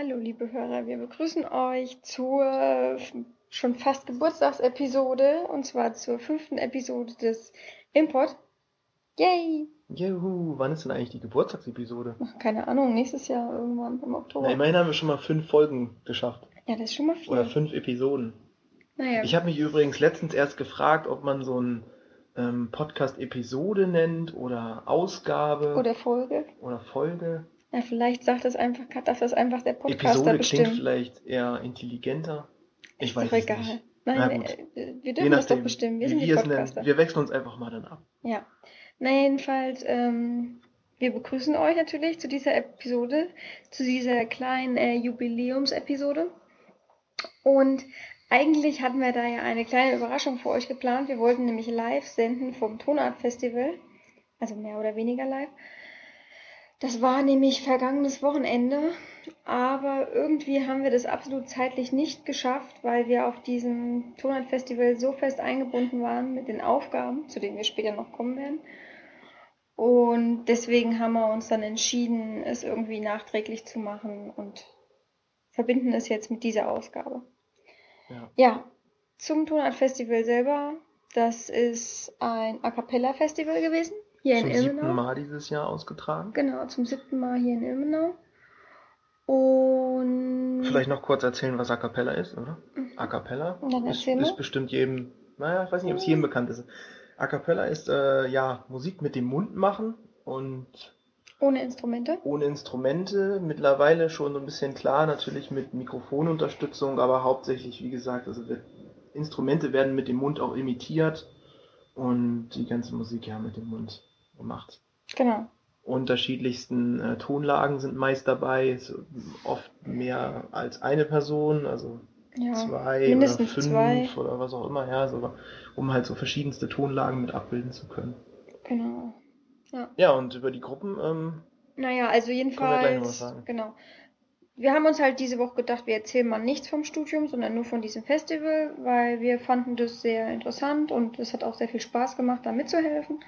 Hallo, liebe Hörer, wir begrüßen euch zur schon fast Geburtstagsepisode und zwar zur fünften Episode des Import. Yay! Juhu, wann ist denn eigentlich die Geburtstagsepisode? Ach, keine Ahnung, nächstes Jahr irgendwann im Oktober. Na, immerhin haben wir schon mal fünf Folgen geschafft. Ja, das ist schon mal viel. Oder fünf Episoden. Naja, Ich habe mich übrigens letztens erst gefragt, ob man so einen ähm, Podcast Episode nennt oder Ausgabe oder Folge. oder Folge. Ja, vielleicht sagt das einfach, darf das einfach der Podcaster Episode klingt bestimmen. vielleicht eher intelligenter. Ich Ist weiß doch es egal. nicht. Nein, äh, wir dürfen das doch bestimmen. Wir sind die. Podcaster. Wir wechseln uns einfach mal dann ab. Ja. Na jedenfalls, ähm, wir begrüßen euch natürlich zu dieser Episode, zu dieser kleinen äh, Jubiläumsepisode. Und eigentlich hatten wir da ja eine kleine Überraschung für euch geplant. Wir wollten nämlich live senden vom Tonart Festival, also mehr oder weniger live. Das war nämlich vergangenes Wochenende, aber irgendwie haben wir das absolut zeitlich nicht geschafft, weil wir auf diesem Tonart Festival so fest eingebunden waren mit den Aufgaben, zu denen wir später noch kommen werden. Und deswegen haben wir uns dann entschieden, es irgendwie nachträglich zu machen und verbinden es jetzt mit dieser Ausgabe. Ja. Ja, zum Tonart Festival selber. Das ist ein A Cappella Festival gewesen, hier Zum in siebten Ilmenau. Mal dieses Jahr ausgetragen. Genau, zum siebten Mal hier in Ilmenau. Und Vielleicht noch kurz erzählen, was A Cappella ist, oder? Mhm. A Cappella ist, ist bestimmt jedem, naja, ich weiß nicht, ob es jedem bekannt ist. A Cappella ist äh, ja Musik mit dem Mund machen und ohne Instrumente. ohne Instrumente. Mittlerweile schon so ein bisschen klar, natürlich mit Mikrofonunterstützung, aber hauptsächlich, wie gesagt, also Instrumente werden mit dem Mund auch imitiert und die ganze Musik ja mit dem Mund gemacht. Genau. Unterschiedlichsten äh, Tonlagen sind meist dabei, so oft mehr als eine Person, also Ja. zwei oder fünf zwei. oder was auch immer, ja, so, um halt so verschiedenste Tonlagen mit abbilden zu können. Genau. Ja, und über die Gruppen, ähm, Naja, also wir jedenfalls, sagen. genau. Wir haben uns halt diese Woche gedacht, wir erzählen mal nichts vom Studium, sondern nur von diesem Festival, weil wir fanden das sehr interessant und es hat auch sehr viel Spaß gemacht, da mitzuhelfen.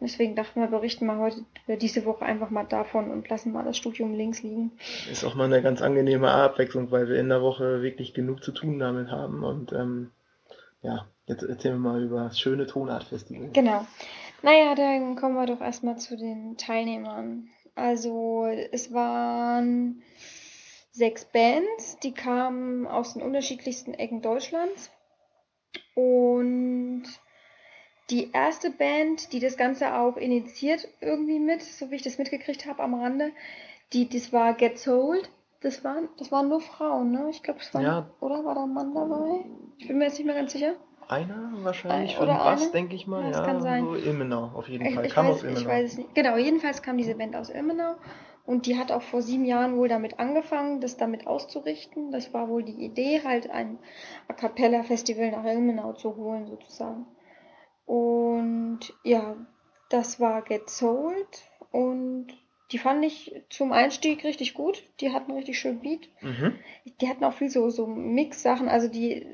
Deswegen dachten wir, berichten mal heute äh, diese Woche einfach mal davon und lassen mal das Studium links liegen. ist auch mal eine ganz angenehme Abwechslung, weil wir in der Woche wirklich genug zu tun damit haben. Und ähm, ja, jetzt erzählen wir mal über das schöne Tonart-Festival. Genau. Naja, dann kommen wir doch erstmal zu den Teilnehmern. Also es waren sechs Bands, die kamen aus den unterschiedlichsten Ecken Deutschlands. Und die erste Band, die das Ganze auch initiiert irgendwie mit, so wie ich das mitgekriegt habe am Rande, die, das war Get Sold. Das waren, das waren nur Frauen, ne? Ich glaube, es waren, Ja. oder war da ein Mann dabei? Ich bin mir jetzt nicht mehr ganz sicher. Einer wahrscheinlich Ein- von oder Bass, denke ich mal. Ja, Ja, das kann sein. so Ilmenau auf jeden Fall. ich, Kam weiß, aus Ilmenau. ich weiß es nicht. Genau, jedenfalls kam diese Band aus Ilmenau und die hat auch vor sieben Jahren wohl damit angefangen, das damit auszurichten. Das war wohl die Idee, halt ein A Cappella Festival nach Ilmenau zu holen, sozusagen. Und ja, das war Get Sold und die fand ich zum Einstieg richtig gut. Die hatten richtig schön Beat. Mhm. Die hatten auch viel so, so Mix-Sachen, also die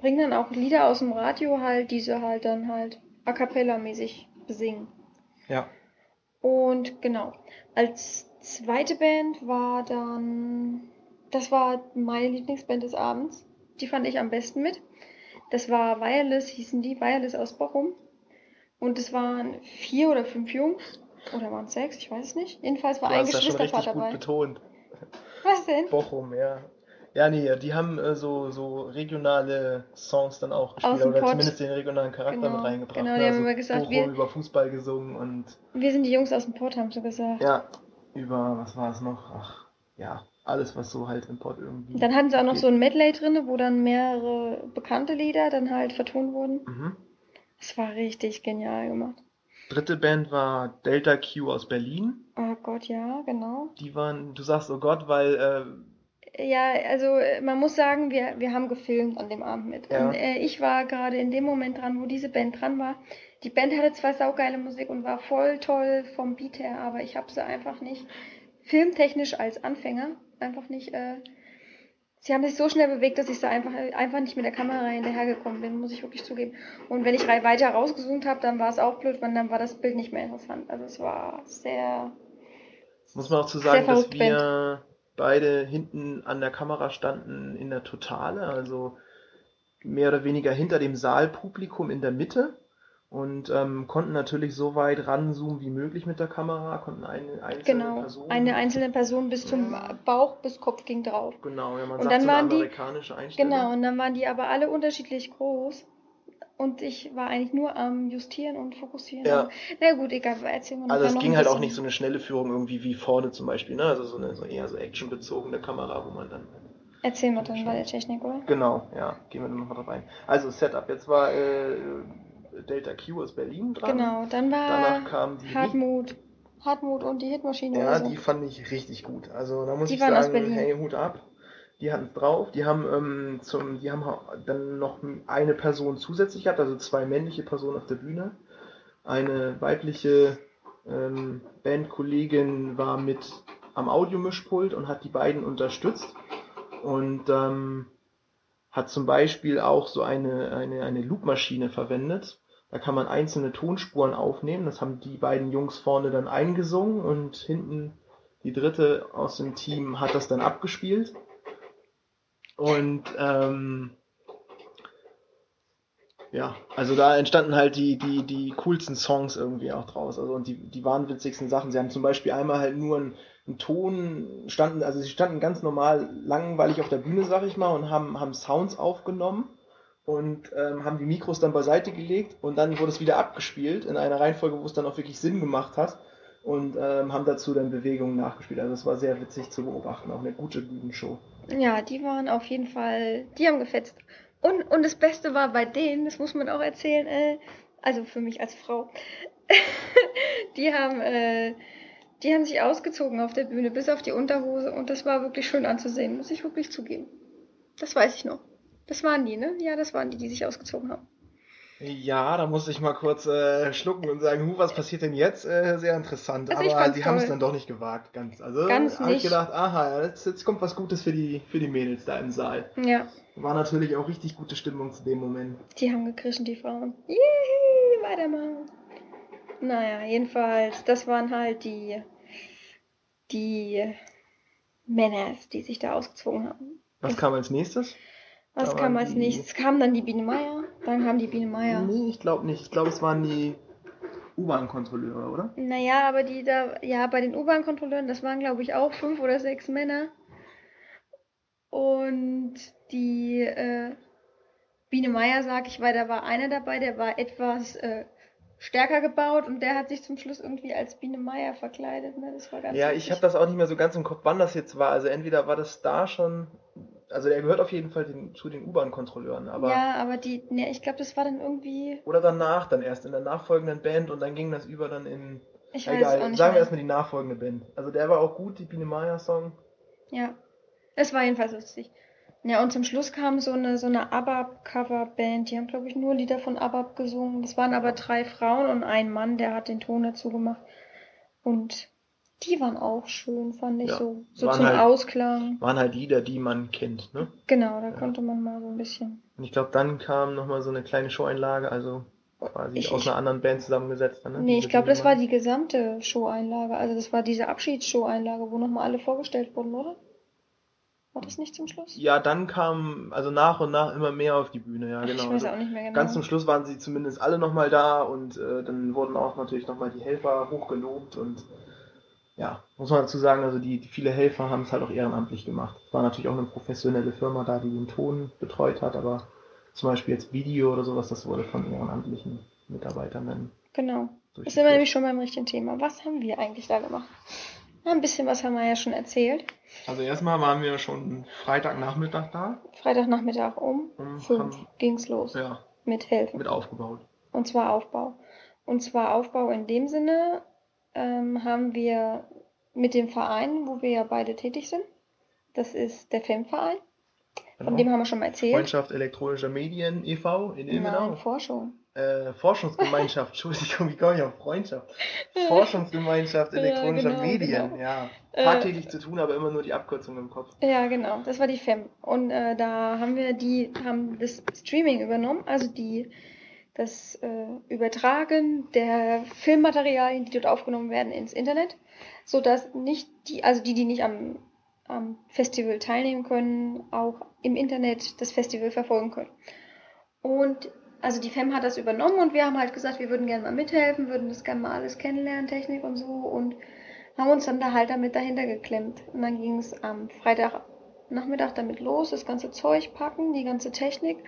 bringen dann auch Lieder aus dem Radio halt, die sie halt dann halt a cappella-mäßig besingen. Ja. Und genau, als zweite Band war dann, das war meine Lieblingsband des Abends. Die fand ich am besten mit. Das war Wireless, hießen die, Wireless aus Bochum. Und es waren vier oder fünf Jungs. Oder waren es sechs, ich weiß es nicht. Jedenfalls war Du ein gut dabei. betont. Was denn? Bochum, ja. Ja, nee, die haben äh, so, so regionale Songs dann auch gespielt, oder Pott. zumindest den regionalen Charakter Genau, mit reingebracht. genau, ne? die haben also immer gesagt, Bochum wir- über Fußball gesungen und Wir sind die Jungs aus dem Port, haben sie gesagt. ja, über, was war es noch? Ach, ja, alles, was so halt im Pott irgendwie. Dann hatten sie auch noch so ein Medley drin, wo dann mehrere bekannte Lieder dann halt vertont wurden. Mhm. Das war richtig genial gemacht. Dritte Band war Delta Q aus Berlin. Oh Gott, ja, genau. Die waren, du sagst, oh Gott, weil äh, Ja, also äh, man muss sagen, wir, wir haben gefilmt an dem Abend mit. Ja. Und äh, ich war gerade in dem Moment dran, wo diese Band dran war. Die Band hatte zwar saugeile Musik und war voll toll vom Beat her, aber ich habe sie einfach nicht filmtechnisch als Anfänger einfach nicht. Äh, sie haben sich so schnell bewegt, dass ich sie einfach einfach nicht mit der Kamera hinterhergekommen bin, muss ich wirklich zugeben. Und wenn ich weiter rausgezoomt habe, dann war es auch blöd, weil dann war das Bild nicht mehr interessant. Also es war sehr muss man auch zu sagen, dass wir beide hinten an der Kamera standen in der Totale, also mehr oder weniger hinter dem Saalpublikum in der Mitte und ähm, konnten natürlich so weit ranzoomen wie möglich mit der Kamera, konnten eine einzelne Genau, Person. eine einzelne Person bis zum Bauch, bis Kopf ging drauf. Genau, ja, man Und sagt dann so eine die- amerikanische Einstellung. Genau, und dann waren die aber alle unterschiedlich groß. Und ich war eigentlich nur am Justieren und Fokussieren. Ja. Na gut, egal, erzähl mal Also es ging halt auch nicht so eine schnelle Führung irgendwie wie vorne zum Beispiel, ne? Also so eine so eher so actionbezogene Kamera, wo man dann. Erzähl mal dann bei der Technik, oder? Genau, ja, gehen wir dann nochmal drauf ein. Also Setup, jetzt war äh, Delta Q aus Berlin dran. Genau, dann Danach war kam die Hartmut. Hartmut und die Hitmaschine Ja, so. die fand ich richtig gut. Also da muss Die ich waren aus sagen, Berlin. hey, Hut ab. Die hatten es drauf. Die haben ähm, zum, die haben ha- dann noch eine Person zusätzlich gehabt, also zwei männliche Personen auf der Bühne. Eine weibliche ähm, Bandkollegin war mit am Audiomischpult und hat die beiden unterstützt und ähm, hat zum Beispiel auch so eine, eine, eine Loopmaschine verwendet. Da kann man einzelne Tonspuren aufnehmen. Das haben die beiden Jungs vorne dann eingesungen und hinten die dritte aus dem Team hat das dann abgespielt. Und ähm, ja, also da entstanden halt die, die, die coolsten Songs irgendwie auch draus. Also und die, die wahnwitzigsten Sachen. Sie haben zum Beispiel einmal halt nur einen, einen Ton, standen, also sie standen ganz normal langweilig auf der Bühne, sag ich mal, und haben, haben Sounds aufgenommen und ähm, haben die Mikros dann beiseite gelegt und dann wurde es wieder abgespielt in einer Reihenfolge, wo es dann auch wirklich Sinn gemacht hat und ähm, haben dazu dann Bewegungen nachgespielt. Also es war sehr witzig zu beobachten, auch eine gute Bühnenshow. Ja, die waren auf jeden Fall, die haben gefetzt. Und, und das Beste war bei denen, das muss man auch erzählen, äh, also für mich als Frau, die haben, äh, die haben sich ausgezogen auf der Bühne, bis auf die Unterhose und das war wirklich schön anzusehen, muss ich wirklich zugeben. Das weiß ich noch. Das waren die, ne? Ja, das waren die, die sich ausgezogen haben. Ja, da muss ich mal kurz äh, schlucken und sagen, hu, was passiert denn jetzt? Äh, sehr interessant. Also Aber sie haben es dann doch nicht gewagt, ganz. Also Ganz habe ich gedacht, aha, jetzt, jetzt kommt was Gutes für die, für die Mädels da im Saal. Ja, War natürlich auch richtig gute Stimmung zu dem Moment. die haben gekrischen, die Frauen. Yay, weitermachen. Naja, jedenfalls, das waren halt die, die Männer, die sich da ausgezogen haben. Was kam als nächstes? Was Da kam als die- nächstes? Kam dann die Biene Meier, dann kam die Biene Meier. Nee, ich glaube nicht. Ich glaube, es waren die U-Bahn-Kontrolleure, oder? Naja, aber die da, ja, bei den U-Bahn-Kontrolleuren, das waren glaube ich auch fünf oder sechs Männer. Und die äh, Biene Meier, sag ich, weil da war einer dabei, der war etwas äh, stärker gebaut und der hat sich zum Schluss irgendwie als Biene Meier verkleidet. Ne? Das war ganz Ja, witzig. ich habe das auch nicht mehr so ganz im Kopf, wann das jetzt war. Also entweder war das da schon, also er gehört auf jeden Fall den, zu den U-Bahn-Kontrolleuren, aber ja, aber die, ne, ich glaube, das war dann irgendwie, oder danach dann erst in der nachfolgenden Band und dann ging das über dann in ich weiß egal, auch nicht sagen wir erstmal die nachfolgende Band. Also der war auch gut, die Biene Meier Song. Ja, es war jedenfalls lustig. Ja, und zum Schluss kam so eine, so eine ABBA-Coverband. Die haben, glaube ich, nur Lieder von ABBA gesungen. Das waren aber drei Frauen und ein Mann, der hat den Ton dazu gemacht. Und die waren auch schön, fand ich Ja, so. So zum halt- Ausklang. Waren halt Lieder, die man kennt, ne? Genau, da Ja. konnte man mal so ein bisschen. Und ich glaube, dann kam nochmal so eine kleine Show-Einlage, also quasi Ich- aus ich- einer anderen Band zusammengesetzt. Ne? Nee, Diese ich glaube, das war die gesamte Show-Einlage. Also das war diese Abschieds-Show-Einlage, wo nochmal alle vorgestellt wurden, oder? War das nicht zum Schluss? Ja, dann kam also nach und nach immer mehr auf die Bühne, ja, genau. ich weiß Also auch nicht mehr genau. Ganz zum Schluss waren sie zumindest alle nochmal da und äh, dann wurden auch natürlich nochmal die Helfer hochgelobt und ja, muss man dazu sagen, also die, die viele Helfer haben es halt auch ehrenamtlich gemacht. War natürlich auch eine professionelle Firma da, die den Ton betreut hat, aber zum Beispiel jetzt Video oder sowas, das wurde von ehrenamtlichen Mitarbeitern dann Genau. Jetzt sind wir nämlich schon beim richtigen Thema. Was haben wir eigentlich da gemacht? Ein bisschen was haben wir ja schon erzählt. Also erstmal waren wir schon Freitagnachmittag da Freitagnachmittag um und fünf haben ging's los ja, mit Helfen. mit aufgebaut. Und zwar Aufbau. Und zwar Aufbau in dem Sinne ähm, haben wir mit dem Verein, wo wir ja beide tätig sind, das ist der FEM-Verein, von Genau. dem haben wir schon mal erzählt. Freundschaft elektronischer Medien e.V. in Ilmenau. Nein, Forschung. Äh, Forschungsgemeinschaft, Entschuldigung, wie komme ich auf Freundschaft? Forschungsgemeinschaft Ja, elektronischer genau, Medien, genau. ja. Äh, Tagtäglich zu tun, aber immer nur die Abkürzung im Kopf. Ja, genau, das war die FEM. Und äh, da haben wir die, haben das Streaming übernommen, also die, das äh, Übertragen der Filmmaterialien, die dort aufgenommen werden, ins Internet, sodass nicht die, also die, die nicht am, am Festival teilnehmen können, auch im Internet das Festival verfolgen können. Und also die FEM hat das übernommen und wir haben halt gesagt, wir würden gerne mal mithelfen, würden das gerne mal alles kennenlernen, Technik und so und haben uns dann da halt damit dahinter geklemmt. Und dann ging es am Freitagnachmittag damit los, das ganze Zeug packen, die ganze Technik.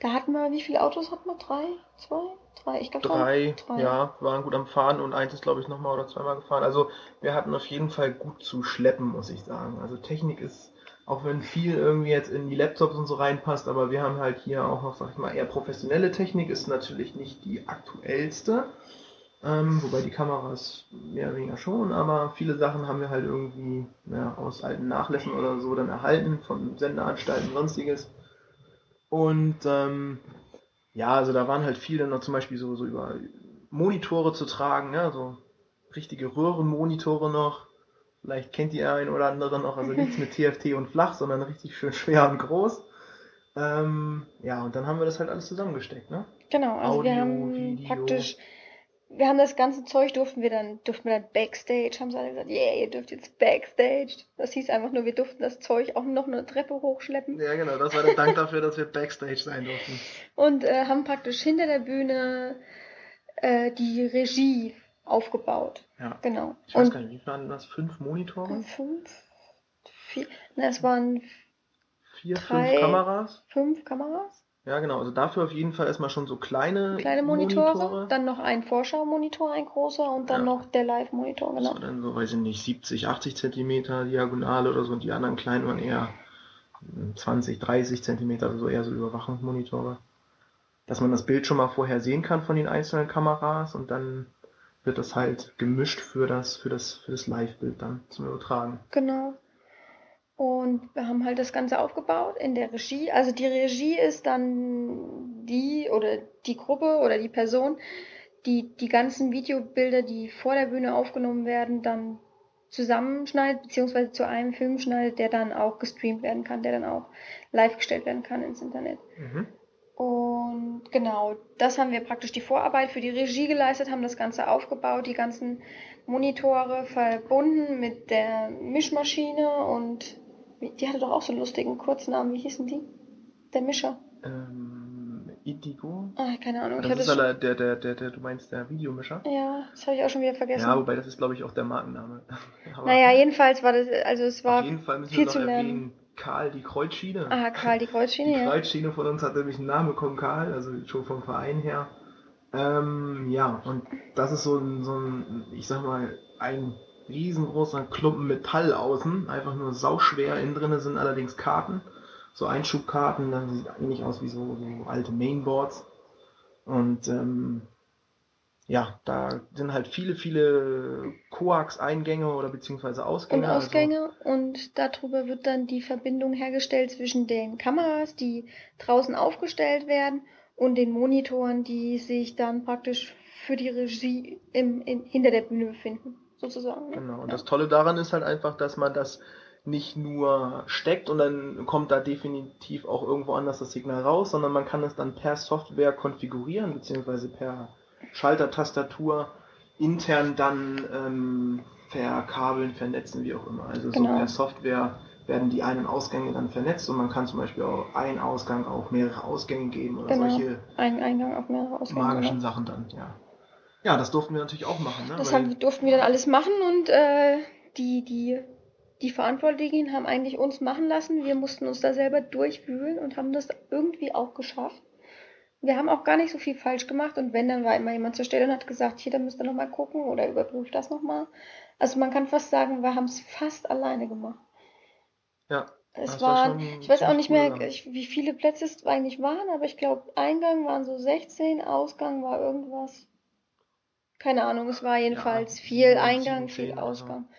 Da hatten wir, wie viele Autos hatten wir? Drei? Zwei? Drei? Ich glaube drei, drei. Ja, waren gut am Fahren und eins ist, glaube ich, nochmal oder zweimal gefahren. Also wir hatten auf jeden Fall gut zu schleppen, muss ich sagen. Also Technik ist auch wenn viel irgendwie jetzt in die Laptops und so reinpasst, aber wir haben halt hier auch noch, sag ich mal, eher professionelle Technik, ist natürlich nicht die aktuellste. Ähm, wobei die Kameras mehr oder weniger schon, aber viele Sachen haben wir halt irgendwie ja, aus alten Nachlässen oder so dann erhalten, von Senderanstalten und sonstiges. Und ähm, ja, also da waren halt viele noch zum Beispiel so, so über Monitore zu tragen, ja, so richtige Röhrenmonitore noch, Vielleicht kennt die ein oder andere noch, also nichts mit TFT und flach, sondern richtig schön schwer und groß. Ähm, ja, und dann haben wir das halt alles zusammengesteckt, ne? Genau, also Audio, wir haben Video. praktisch, wir haben das ganze Zeug, durften wir dann, durften wir dann Backstage, haben sie alle gesagt, yeah, ihr dürft jetzt Backstage. Das hieß einfach nur, wir durften das Zeug auch noch eine Treppe hochschleppen. Ja, genau, das war der Dank dafür, dass wir Backstage sein durften. Und äh, haben praktisch hinter der Bühne äh, die Regie aufgebaut. Ja. Genau. Ich weiß und gar nicht, wie waren das? Fünf Monitore? Fünf? Vier? Ne, es waren vier, drei, fünf Kameras. Fünf Kameras? Ja, genau. Also dafür auf jeden Fall erstmal schon so kleine, kleine Monitore, Monitore. Dann noch ein Vorschau-Monitor, ein großer und dann ja. noch der Live-Monitor, genau. So, dann so, weiß ich nicht, 70, 80 Zentimeter Diagonale oder so und die anderen kleinen waren eher 20, 30 Zentimeter, also eher so Überwachungsmonitore. Dass man das Bild schon mal vorher sehen kann von den einzelnen Kameras und dann wird das halt gemischt für das, für das, für das Live-Bild dann zum Übertragen. Genau. Und wir haben halt das Ganze aufgebaut in der Regie. Also die Regie ist dann die oder die Gruppe oder die Person, die die ganzen Videobilder, die vor der Bühne aufgenommen werden, dann zusammenschneidet, beziehungsweise zu einem Film schneidet, der dann auch gestreamt werden kann, der dann auch live gestellt werden kann ins Internet. Mhm. Und genau, das haben wir praktisch die Vorarbeit für die Regie geleistet, haben das Ganze aufgebaut, die ganzen Monitore verbunden mit der Mischmaschine und die hatte doch auch so einen lustigen Kurznamen. Wie hießen die? Der Mischer. Ähm, Indigo? Ah, keine Ahnung. Das ist der, der, der, der, der, du meinst der Videomischer? Ja, das habe ich auch schon wieder vergessen. Ja, wobei das ist, glaube ich, auch der Markenname. naja, jedenfalls war das, also es war auf jeden Fall müssen viel wir noch zu lernen. erwähnen, Karl die Kreuzschiene. Ah, Karl die Kreuzschiene, die ja. Die Kreuzschiene von uns hat nämlich einen Namen bekommen, Karl, also schon vom Verein her. Ähm, ja, und das ist so ein, so ein, ich sag mal, ein riesengroßer Klumpen Metall außen, einfach nur sauschwer. Innen drin sind allerdings Karten, so Einschubkarten, das sieht eigentlich aus wie so, so alte Mainboards. Und ähm, ja, da sind halt viele, viele Koax-Eingänge oder beziehungsweise Ausgänge. Und Ausgänge also. und darüber wird dann die Verbindung hergestellt zwischen den Kameras, die draußen aufgestellt werden und den Monitoren, die sich dann praktisch für die Regie im, in, hinter der Bühne befinden, sozusagen. Ne? Genau, und ja. das Tolle daran ist halt einfach, dass man das nicht nur steckt und dann kommt da definitiv auch irgendwo anders das Signal raus, sondern man kann es dann per Software konfigurieren, beziehungsweise per Schaltertastatur intern dann ähm, verkabeln, vernetzen, wie auch immer. Also genau. so per Software werden die einen Ausgänge dann vernetzt und man kann zum Beispiel auch einen Ausgang auf mehrere Ausgänge geben oder genau. solche Ein Eingang auf mehrere Ausgänge, magischen genau. Sachen dann, ja. Ja, das durften wir natürlich auch machen. Ne? Das haben, durften wir dann alles machen und äh, die, die, die Verantwortlichen haben eigentlich uns machen lassen. Wir mussten uns da selber durchwühlen und haben das irgendwie auch geschafft. Wir haben auch gar nicht so viel falsch gemacht und wenn, dann war immer jemand zur Stelle und hat gesagt, hier, da müsst ihr nochmal gucken oder überprüft das nochmal. Also man kann fast sagen, wir haben es fast alleine gemacht. Ja. Es waren, war ich weiß auch nicht mehr, ich, wie viele Plätze es eigentlich waren, aber ich glaube, Eingang waren so 16, Ausgang war irgendwas. Keine Ahnung, es war jedenfalls ja, viel Eingang, viel Ausgang. So.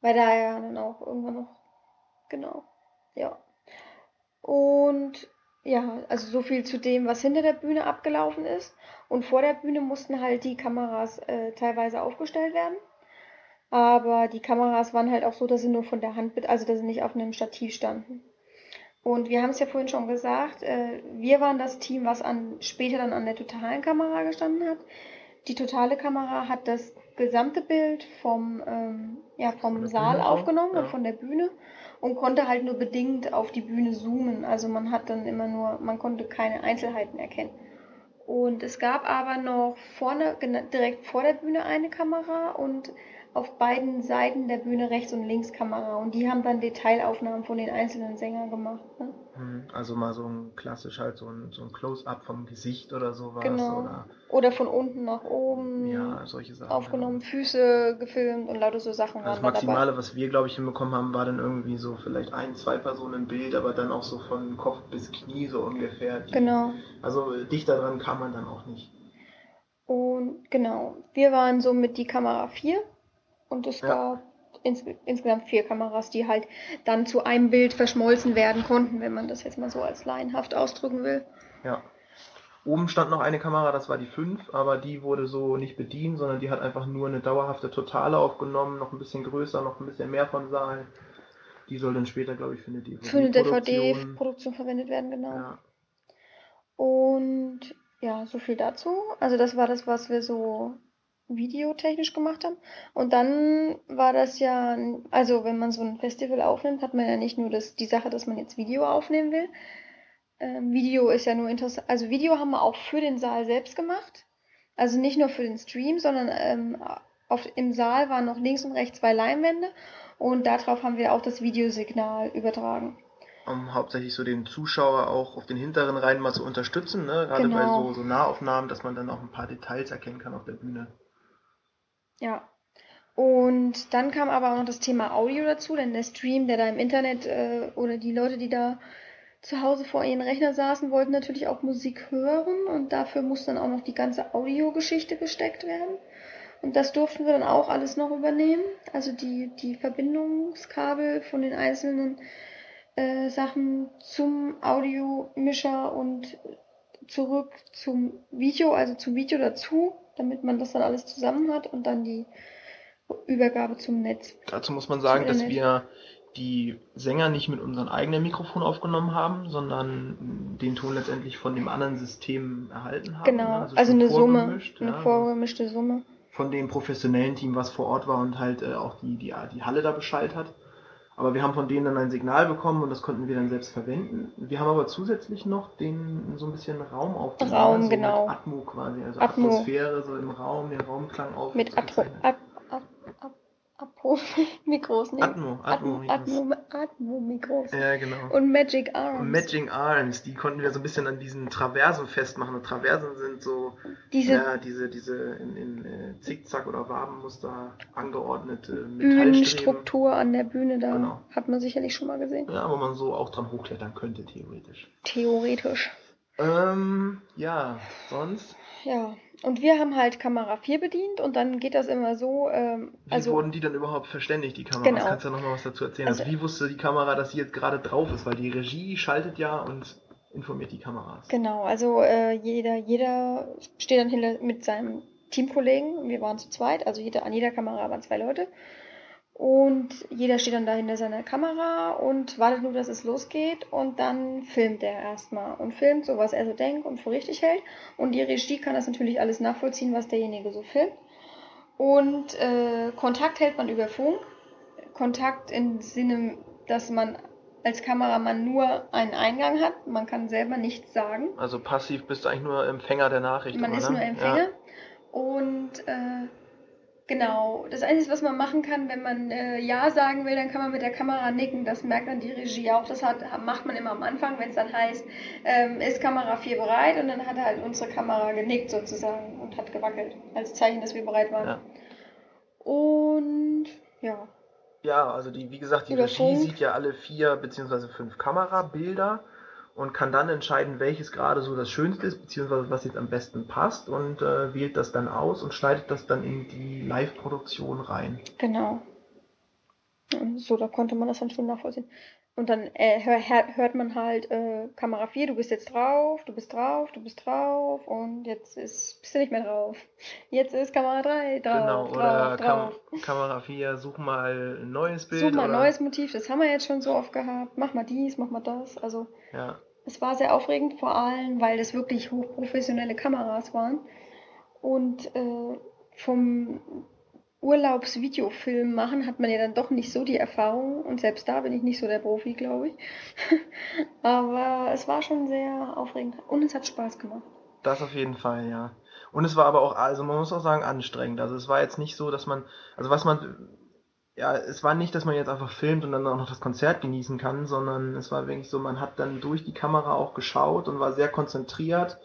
Weil da ja dann auch irgendwann noch, genau, ja. Und ja, also so viel zu dem, was hinter der Bühne abgelaufen ist. Und vor der Bühne mussten halt die Kameras äh, teilweise aufgestellt werden. Aber die Kameras waren halt auch so, dass sie nur von der Hand, also dass sie nicht auf einem Stativ standen. Und wir haben es ja vorhin schon gesagt, äh, wir waren das Team, was an, später dann an der totalen Kamera gestanden hat. Die totale Kamera hat das gesamte Bild vom, ähm, ja, vom Saal Bühne aufgenommen ja. und von der Bühne und konnte halt nur bedingt auf die Bühne zoomen. Also man hat dann immer nur, man konnte keine Einzelheiten erkennen. Und es gab aber noch vorne, direkt vor der Bühne eine Kamera und auf beiden Seiten der Bühne rechts und links Kamera und die haben dann Detailaufnahmen von den einzelnen Sängern gemacht. Ne? Hm, also mal so ein klassisch halt so ein, so ein Close-up vom Gesicht oder sowas. Genau. Oder, oder von unten nach oben. Ja, solche Sachen. Aufgenommen, ja. Füße gefilmt und lauter so Sachen. Also das Maximale, was wir glaube ich hinbekommen haben, war dann irgendwie so vielleicht ein, zwei Personen im Bild, aber dann auch so von Kopf bis Knie so ungefähr. Die, genau. Also dichter dran kam man dann auch nicht. Und genau, wir waren so mit die Kamera 4 und es ja. gab ins, insgesamt vier Kameras, die halt dann zu einem Bild verschmolzen werden konnten, wenn man das jetzt mal so als laienhaft ausdrücken will. Ja. Oben stand noch eine Kamera, das war die 5, aber die wurde so nicht bedient, sondern die hat einfach nur eine dauerhafte Totale aufgenommen, noch ein bisschen größer, noch ein bisschen mehr vom Saal. Die soll dann später, glaube ich, für eine DVD, für eine DVD-Produktion verwendet werden, genau. Ja. Und ja, so viel dazu. Also das war das, was wir so videotechnisch gemacht haben. Und dann war das ja, also wenn man so ein Festival aufnimmt, hat man ja nicht nur das, die Sache, dass man jetzt Video aufnehmen will. Ähm, Video ist ja nur interessant. Also Video haben wir auch für den Saal selbst gemacht. Also nicht nur für den Stream, sondern ähm, auf, im Saal waren noch links und rechts zwei Leinwände und darauf haben wir auch das Videosignal übertragen. Um hauptsächlich so den Zuschauer auch auf den hinteren Reihen mal zu unterstützen, ne? gerade genau. bei so, so Nahaufnahmen, dass man dann auch ein paar Details erkennen kann auf der Bühne. Ja. Und dann kam aber auch noch das Thema Audio dazu, denn der Stream, der da im Internet äh, oder die Leute, die da zu Hause vor ihren Rechner saßen, wollten natürlich auch Musik hören und dafür muss dann auch noch die ganze Audiogeschichte gesteckt werden. Und das durften wir dann auch alles noch übernehmen. Also die, die Verbindungskabel von den einzelnen äh, Sachen zum Audiomischer und zurück zum Video, also zum Video dazu damit man das dann alles zusammen hat und dann die Übergabe zum Netz. Dazu muss man sagen, dass wir die Sänger nicht mit unserem eigenen Mikrofon aufgenommen haben, sondern den Ton letztendlich von dem anderen System erhalten haben. Genau, also, also eine Summe, eine ja, vorgemischte Summe. Von dem professionellen Team, was vor Ort war und halt äh, auch die, die, die Halle da Bescheid hat. Aber wir haben von denen dann ein Signal bekommen und das konnten wir dann selbst verwenden. Wir haben aber zusätzlich noch den so ein bisschen Raum aufgenommen. Raum, so genau. Atmo quasi, also Atmo. Atmosphäre so im Raum, den Raumklang auf. Mit Atmo, At Atmo-Mikros, ne? Atmo, Atmo, Atmo, Atmo-Mikros. Ja, genau. Und Magic Arms. Und Magic Arms, die konnten wir so ein bisschen an diesen Traversen festmachen. Und Traversen sind so, diese, ja, diese, diese in, in äh, Zickzack- oder Wabenmuster angeordnete Bühnenstruktur an der Bühne, da genau. hat man sicherlich schon mal gesehen. Ja, wo man so auch dran hochklettern könnte, theoretisch. Theoretisch. Ähm, ja, sonst? Ja, und wir haben halt Kamera 4 bedient und dann geht das immer so. Ähm, wie also, wurden die dann überhaupt verständigt, die Kamera? Genau. Kannst du noch mal was dazu erzählen? Also, also, wie wusste die Kamera, dass sie jetzt gerade drauf ist? Weil die Regie schaltet ja und informiert die Kameras. Genau, also äh, jeder, jeder steht dann hinter mit seinem Teamkollegen. Wir waren zu zweit, also jeder, an jeder Kamera waren zwei Leute. Und jeder steht dann da hinter seiner Kamera und wartet nur, dass es losgeht. Und dann filmt er erstmal und filmt so, was er so denkt und für richtig hält. Und die Regie kann das natürlich alles nachvollziehen, was derjenige so filmt. Und äh, Kontakt hält man über Funk. Kontakt im Sinne, dass man als Kameramann nur einen Eingang hat. Man kann selber nichts sagen. Also passiv bist du eigentlich nur Empfänger der Nachricht. Man ist ne? nur Empfänger. Ja. Und äh, Genau. Das Einzige, was man machen kann, wenn man äh, Ja sagen will, dann kann man mit der Kamera nicken. Das merkt dann die Regie auch. Das hat, macht man immer am Anfang, wenn es dann heißt, ähm, ist Kamera 4 bereit? Und dann hat halt unsere Kamera genickt sozusagen und hat gewackelt. Als Zeichen, dass wir bereit waren. Ja. Und ja. Ja, also die, wie gesagt, die Regie sieht ja alle vier beziehungsweise fünf Kamerabilder und kann dann entscheiden, welches gerade so das Schönste ist, beziehungsweise was jetzt am besten passt und äh, wählt das dann aus und schneidet das dann in die Live-Produktion rein. Genau. So, da konnte man das dann schon nachvollziehen. Und dann äh, hör, hört man halt äh, Kamera 4, du bist jetzt drauf, du bist drauf, du bist drauf und jetzt ist, bist du nicht mehr drauf. Jetzt ist Kamera 3 drauf. Genau, drauf, oder drauf. Kam Kamera 4, such mal ein neues Bild. Such mal ein neues Motiv, das haben wir jetzt schon so oft gehabt. Mach mal dies, mach mal das. Also ja. Es war sehr aufregend, vor allem, weil es wirklich hochprofessionelle Kameras waren. Und äh, vom Urlaubsvideofilm machen, hat man ja dann doch nicht so die Erfahrung. Und selbst da bin ich nicht so der Profi, glaube ich. aber es war schon sehr aufregend und es hat Spaß gemacht. Das auf jeden Fall, ja. Und es war aber auch, also man muss auch sagen, anstrengend. Also es war jetzt nicht so, dass man, also was man, ja, es war nicht, dass man jetzt einfach filmt und dann auch noch das Konzert genießen kann, sondern es war wirklich so, man hat dann durch die Kamera auch geschaut und war sehr konzentriert,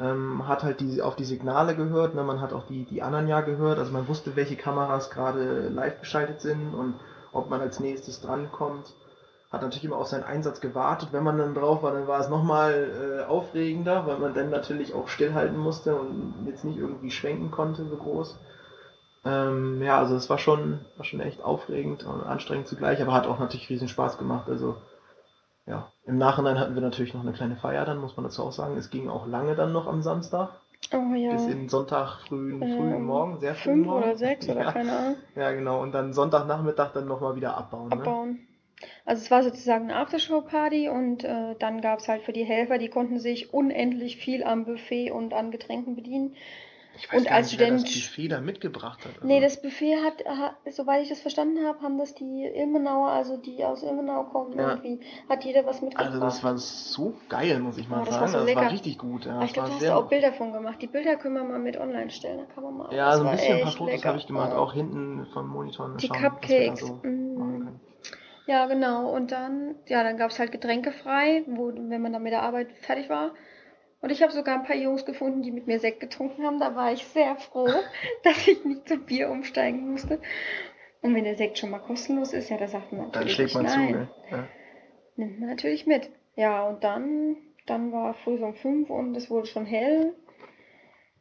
ähm, hat halt die, auf die Signale gehört, ne, man hat auch die, die anderen ja gehört, also man wusste, welche Kameras gerade live geschaltet sind und ob man als nächstes drankommt hat natürlich immer auf seinen Einsatz gewartet. Wenn man dann drauf war, dann war es nochmal äh, aufregender, weil man dann natürlich auch stillhalten musste und jetzt nicht irgendwie schwenken konnte so groß. Ähm, ja, also es war schon, war schon echt aufregend und anstrengend zugleich, aber hat auch natürlich riesen Spaß gemacht. Also ja, im Nachhinein hatten wir natürlich noch eine kleine Feier, dann muss man dazu auch sagen. Es ging auch lange dann noch am Samstag. Oh ja. Bis in Sonntag frühen, Ähm, frühen Morgen, sehr früh Fünf morgen. oder sechs oder ja. keine Ahnung. Ja, genau. Und dann Sonntagnachmittag dann nochmal wieder abbauen. Ne? abbauen. Also es war sozusagen eine Aftershow-Party und äh, dann gab es halt für die Helfer, die konnten sich unendlich viel am Buffet und an Getränken bedienen. Ich weiß Und gar als nicht, wer das Student- Buffet da mitgebracht hat. Also, Nee, das Buffet hat, hat, soweit ich das verstanden habe, haben das die Ilmenauer, also die aus Ilmenau kommen, Ja. irgendwie, hat jeder was mitgebracht. also das war so geil, muss ich mal Oh, das war sagen. so Also, das war lecker. richtig gut. Ja, Aber ich glaube, war da hast du auch Bilder von gemacht. Die Bilder können wir mal mit online stellen, da kann man mal. Ja, so ein war bisschen ein paar Fotos habe ich gemacht, auch hinten vom Monitor. Die schauen, Cupcakes, so mm. können. Ja, genau. Und dann, ja, dann gab es halt Getränke frei, wo, wenn man dann mit der Arbeit fertig war. Und ich habe sogar ein paar Jungs gefunden, die mit mir Sekt getrunken haben. Da war ich sehr froh, dass ich nicht zum Bier umsteigen musste. Und wenn der Sekt schon mal kostenlos ist, ja, da sagt man Dann natürlich schlägt man nicht zu, nein. gell? Ja. Nimmt man natürlich mit. Ja, und dann, dann war früh um fünf und es wurde schon hell.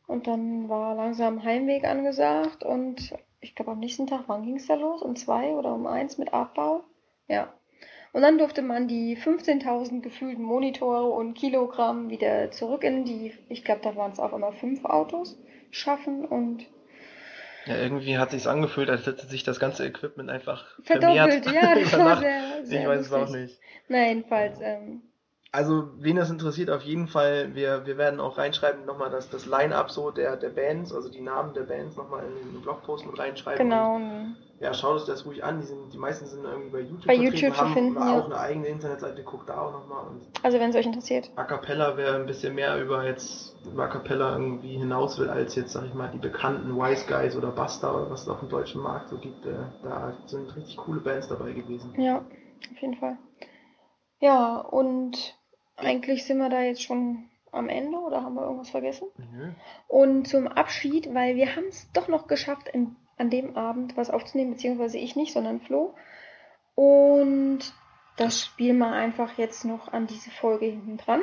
Und dann war langsam Heimweg angesagt. Und ich glaube, am nächsten Tag, wann ging es da los? Um zwei oder um eins mit Abbau? Ja. Und dann durfte man die 15.000 gefühlten Monitore und Kilogramm wieder zurück in die, ich glaube, da waren es auch immer fünf Autos, schaffen und ja, irgendwie hat sich's angefühlt, als hätte sich das ganze Equipment einfach verdoppelt. vermehrt Ja, das war sehr, sehr Ich weiß es auch nicht. Na, jedenfalls, ähm, Also, wen das interessiert, auf jeden Fall, wir, wir werden auch reinschreiben, nochmal das, das Line-Up so der, der Bands, also die Namen der Bands nochmal in den Blogpost mit reinschreiben. genau. Und, ja, schaut euch das ruhig an. Die, sind, die meisten sind irgendwie bei YouTube Bei YouTube zu haben finden, auch ja. eine eigene Internetseite, guckt da auch nochmal. Also, wenn es euch interessiert. A Cappella, wer ein bisschen mehr über jetzt über A Cappella irgendwie hinaus will, als jetzt, sag ich mal, die bekannten Wise Guys oder Buster oder was es auf dem deutschen Markt so gibt, äh, da sind richtig coole Bands dabei gewesen. Ja, auf jeden Fall. Ja, und eigentlich sind wir da jetzt schon am Ende oder haben wir irgendwas vergessen? Nö. Und zum Abschied, weil wir haben es doch noch geschafft, in, an dem Abend was aufzunehmen, beziehungsweise ich nicht, sondern Flo. Und das spielen wir einfach jetzt noch an diese Folge hinten dran.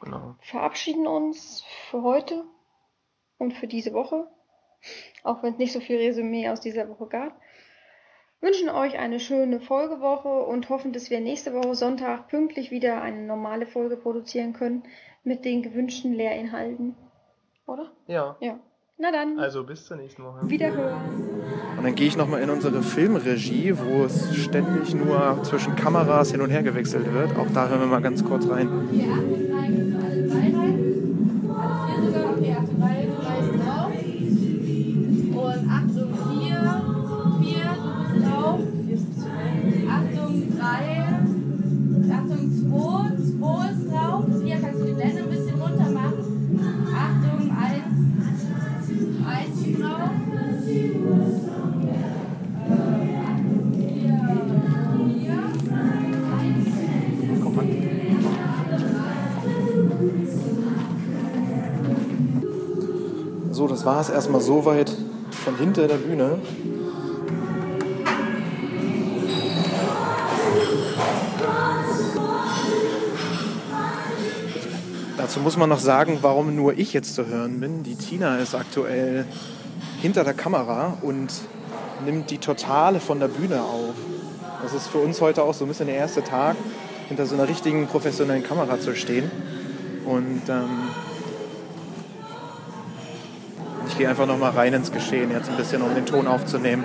Genau. Verabschieden uns für heute und für diese Woche, auch wenn es nicht so viel Resümee aus dieser Woche gab. Wünschen euch eine schöne Folgewoche und hoffen, dass wir nächste Woche Sonntag pünktlich wieder eine normale Folge produzieren können mit den gewünschten Lehrinhalten. Oder? Ja. Ja. Na dann, Also bis zur nächsten Woche. wiederhören. Und dann gehe ich nochmal in unsere Filmregie, wo es ständig nur zwischen Kameras hin und her gewechselt wird. Auch da hören wir mal ganz kurz rein. Okay, So, das war es erstmal soweit von hinter der Bühne. Dazu muss man noch sagen, warum nur ich jetzt zu hören bin. Die Tina ist aktuell hinter der Kamera und nimmt die Totale von der Bühne auf. Das ist für uns heute auch so ein bisschen der erste Tag, hinter so einer richtigen professionellen Kamera zu stehen. Und ähm, ich gehe einfach noch mal rein ins Geschehen, jetzt ein bisschen, um den Ton aufzunehmen.